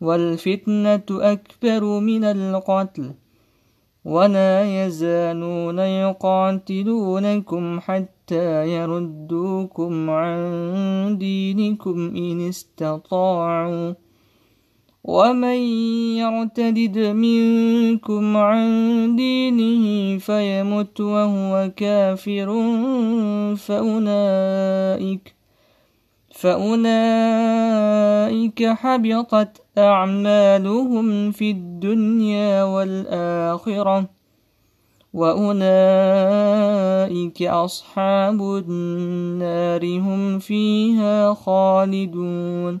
والفتنة أكبر من القتل. ولا يزالون يقاتلونكم حتى يردوكم عن دينكم إن استطاعوا. ومن يرتدد منكم عن دينه فيمت وهو كافر فأولئك فأولئك حبطت أعمالهم في الدنيا والآخرة وأولئك أصحاب النار هم فيها خالدون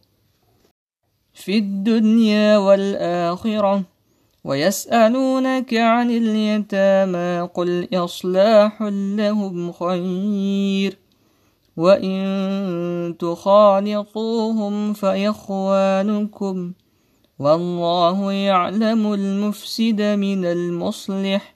في الدنيا والآخرة ويسألونك عن اليتامى قل إصلاح لهم خير وإن تخالطوهم فإخوانكم والله يعلم المفسد من المصلح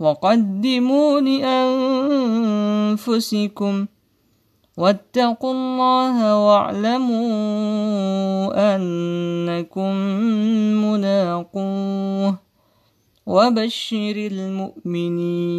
وقدموا لأنفسكم واتقوا الله واعلموا أنكم ملاقوه وبشر المؤمنين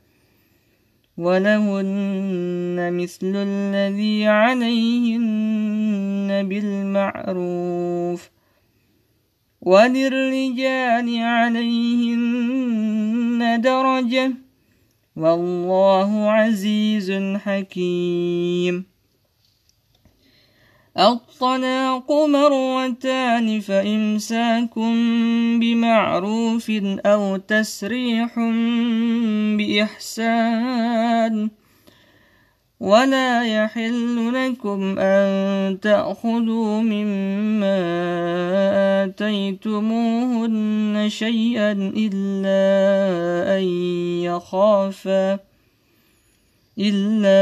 ولهن مثل الذي عليهن بالمعروف وللرجال عليهن درجة والله عزيز حكيم الطلاق مرتان فإمساك بمعروف أو تسريح بإحسان. ولا يحل لكم أن تأخذوا مما آتيتموهن شيئا إلا أن يخافا إلا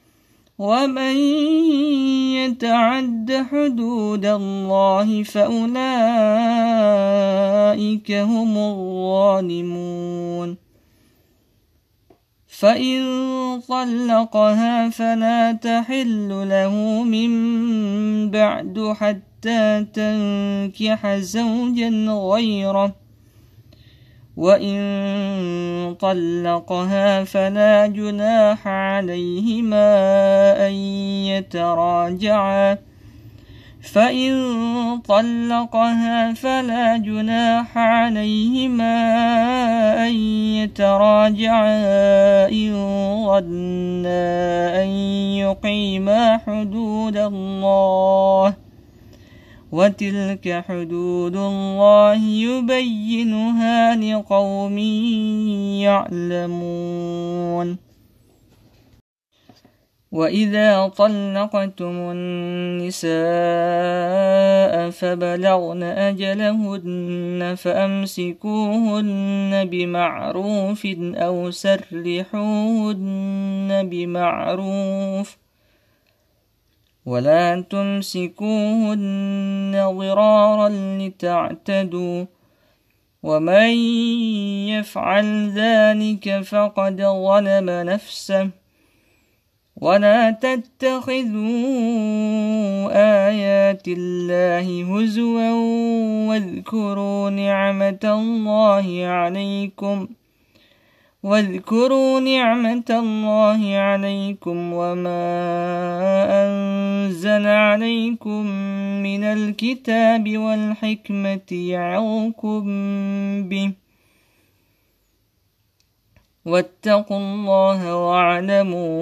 ومن يتعد حدود الله فأولئك هم الظالمون. فإن طلقها فلا تحل له من بعد حتى تنكح زوجا غيره. وإن طلقها فلا جناح عليهما أن يتراجعا فإن طلقها فلا جناح عليهما أن يتراجعا إن ظنا أن يقيما حدود الله وتلك حدود الله يبينها لقوم يعلمون. وإذا طلقتم النساء فبلغن أجلهن فأمسكوهن بمعروف أو سرحوهن بمعروف. ولا تمسكوهن ضرارا لتعتدوا ومن يفعل ذلك فقد ظلم نفسه ولا تتخذوا آيات الله هزوا واذكروا نعمة الله عليكم ۖ واذكروا نعمة الله عليكم وما أنزل عليكم من الكتاب والحكمة يعظكم به. واتقوا الله واعلموا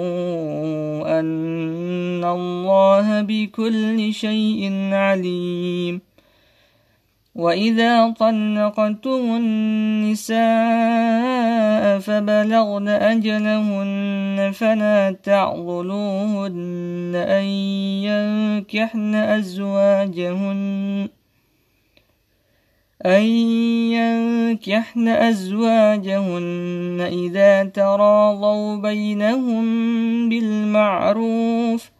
أن الله بكل شيء عليم. وإذا طلقتم النساء فبلغن أجلهن فلا تعضلوهن أن ينكحن أزواجهن أن ينكحن أزواجهن إذا تراضوا بينهم بالمعروف ۖ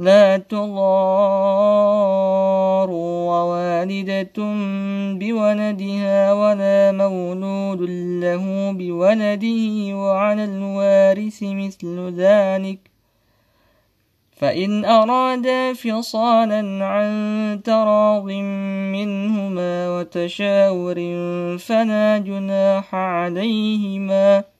لا تضار ووالدة بولدها ولا مولود له بولده وعلى الوارث مثل ذلك. فإن أرادا فصالا عن تراض منهما وتشاور فلا جناح عليهما.